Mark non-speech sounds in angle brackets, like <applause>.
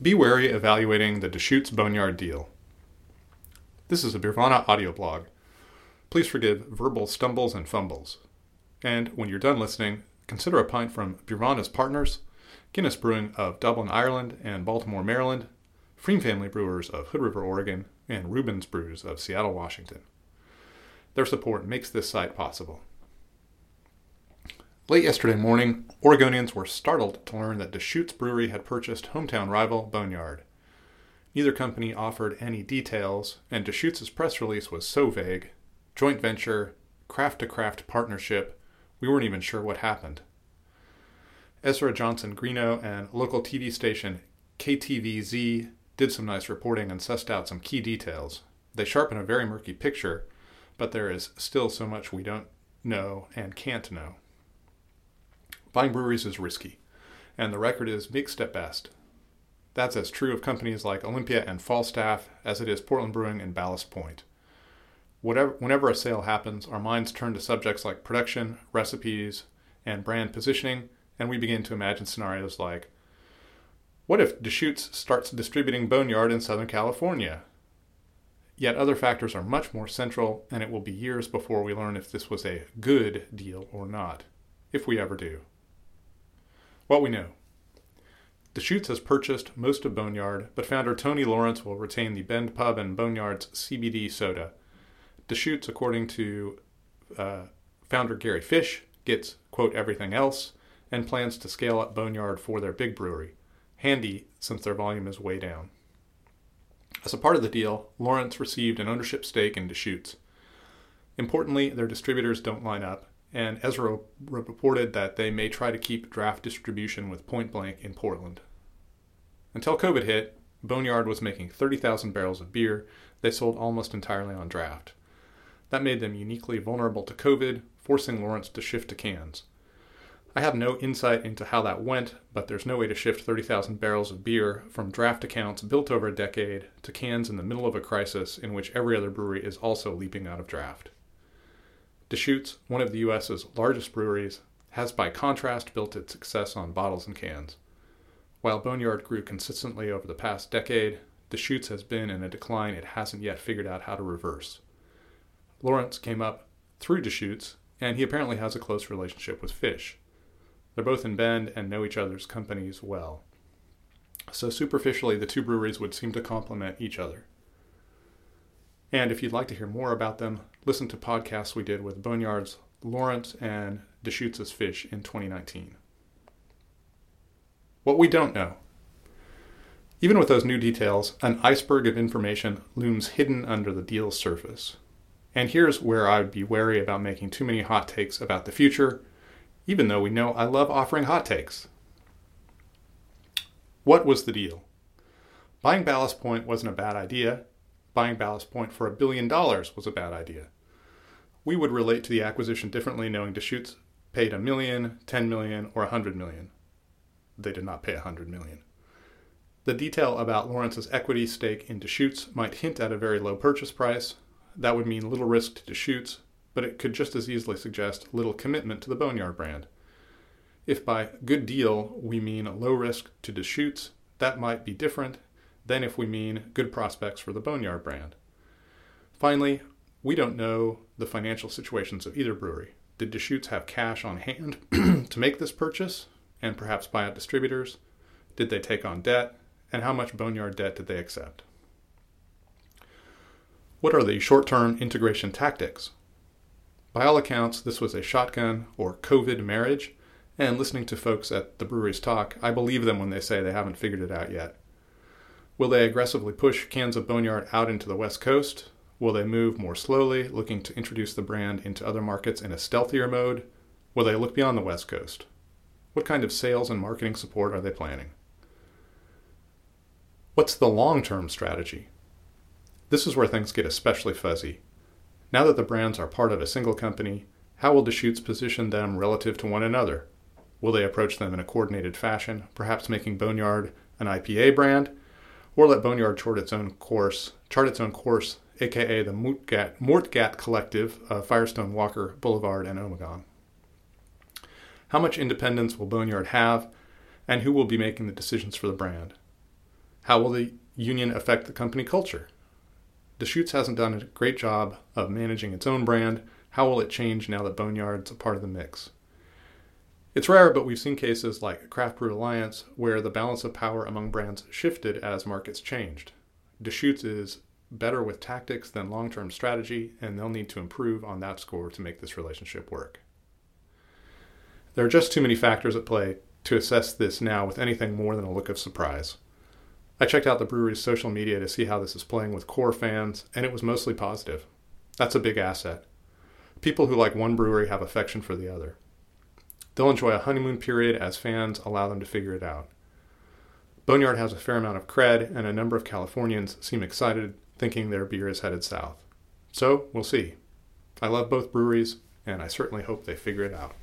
Be wary evaluating the Deschutes Boneyard deal. This is a Beervana audio blog. Please forgive verbal stumbles and fumbles. And when you're done listening, consider a pint from Beervana's partners, Guinness Brewing of Dublin, Ireland and Baltimore, Maryland, pFriem Family Brewers of Hood River, Oregon, and Reuben's Brews of Seattle, Washington. Their support makes this site possible. Late yesterday morning, Oregonians were startled to learn that Deschutes Brewery had purchased hometown rival Boneyard. Neither company offered any details, and Deschutes' press release was so vague joint venture, craft to craft partnership, we weren't even sure what happened. Ezra Johnson Greenough and local TV station KTVZ did some nice reporting and sussed out some key details. They sharpen a very murky picture, but there is still so much we don't know and can't know. Buying breweries is risky, and the record is mixed at best. That's as true of companies like Olympia and Falstaff as it is Portland Brewing and Ballast Point. Whatever, whenever a sale happens, our minds turn to subjects like production, recipes, and brand positioning, and we begin to imagine scenarios like what if Deschutes starts distributing Boneyard in Southern California? Yet other factors are much more central, and it will be years before we learn if this was a good deal or not, if we ever do. What we know. Deschutes has purchased most of Boneyard, but founder Tony Lawrence will retain the Bend Pub and Boneyard's CBD soda. Deschutes, according to uh, founder Gary Fish, gets, quote, everything else, and plans to scale up Boneyard for their big brewery. Handy, since their volume is way down. As a part of the deal, Lawrence received an ownership stake in Deschutes. Importantly, their distributors don't line up, and Ezra reported that they may try to keep draft distribution with Point Blank in Portland. Until COVID hit, Boneyard was making 30,000 barrels of beer they sold almost entirely on draft. That made them uniquely vulnerable to COVID, forcing Lawrence to shift to cans. I have no insight into how that went, but there's no way to shift 30,000 barrels of beer from draft accounts built over a decade to cans in the middle of a crisis in which every other brewery is also leaping out of draft. Deschutes, one of the U.S.'s largest breweries, has by contrast built its success on bottles and cans. While Boneyard grew consistently over the past decade, Deschutes has been in a decline it hasn't yet figured out how to reverse. Lawrence came up through Deschutes, and he apparently has a close relationship with Fish. They're both in Bend and know each other's companies well. So superficially, the two breweries would seem to complement each other. And if you'd like to hear more about them, listen to podcasts we did with Boneyard's Lawrence and Deschutes' Fish in 2019. What we don't know. Even with those new details, an iceberg of information looms hidden under the deal's surface. And here's where I would be wary about making too many hot takes about the future, even though we know I love offering hot takes. What was the deal? Buying Ballast Point wasn't a bad idea, buying Ballast Point for a billion dollars was a bad idea. We would relate to the acquisition differently knowing Deschutes paid a million, ten million, or a hundred million. They did not pay a hundred million. The detail about Lawrence's equity stake in Deschutes might hint at a very low purchase price. That would mean little risk to Deschutes, but it could just as easily suggest little commitment to the Boneyard brand. If by good deal we mean low risk to Deschutes, that might be different than if we mean good prospects for the Boneyard brand. Finally, we don't know the financial situations of either brewery. Did Deschutes have cash on hand <clears throat> to make this purchase and perhaps buy out distributors? Did they take on debt? And how much Boneyard debt did they accept? What are the short term integration tactics? By all accounts, this was a shotgun or COVID marriage, and listening to folks at the breweries talk, I believe them when they say they haven't figured it out yet. Will they aggressively push cans of Boneyard out into the West Coast? Will they move more slowly, looking to introduce the brand into other markets in a stealthier mode? Will they look beyond the West Coast? What kind of sales and marketing support are they planning? What's the long term strategy? This is where things get especially fuzzy. Now that the brands are part of a single company, how will Deschutes position them relative to one another? Will they approach them in a coordinated fashion, perhaps making Boneyard an IPA brand or let Boneyard chart its own course, chart its own course, aka the Moortgat, Moortgat Collective of Firestone Walker, Boulevard, and Ommegang. How much independence will Boneyard have, and who will be making the decisions for the brand? How will the union affect the company culture? Deschutes hasn't done a great job of managing its own brand. How will it change now that Boneyard's a part of the mix? It's rare, but we've seen cases like Craft Brew Alliance where the balance of power among brands shifted as markets changed. Deschutes is better with tactics than long term strategy, and they'll need to improve on that score to make this relationship work. There are just too many factors at play to assess this now with anything more than a look of surprise. I checked out the brewery's social media to see how this is playing with core fans, and it was mostly positive. That's a big asset. People who like one brewery have affection for the other. They'll enjoy a honeymoon period as fans allow them to figure it out. Boneyard has a fair amount of cred, and a number of Californians seem excited, thinking their beer is headed south. So, we'll see. I love both breweries, and I certainly hope they figure it out.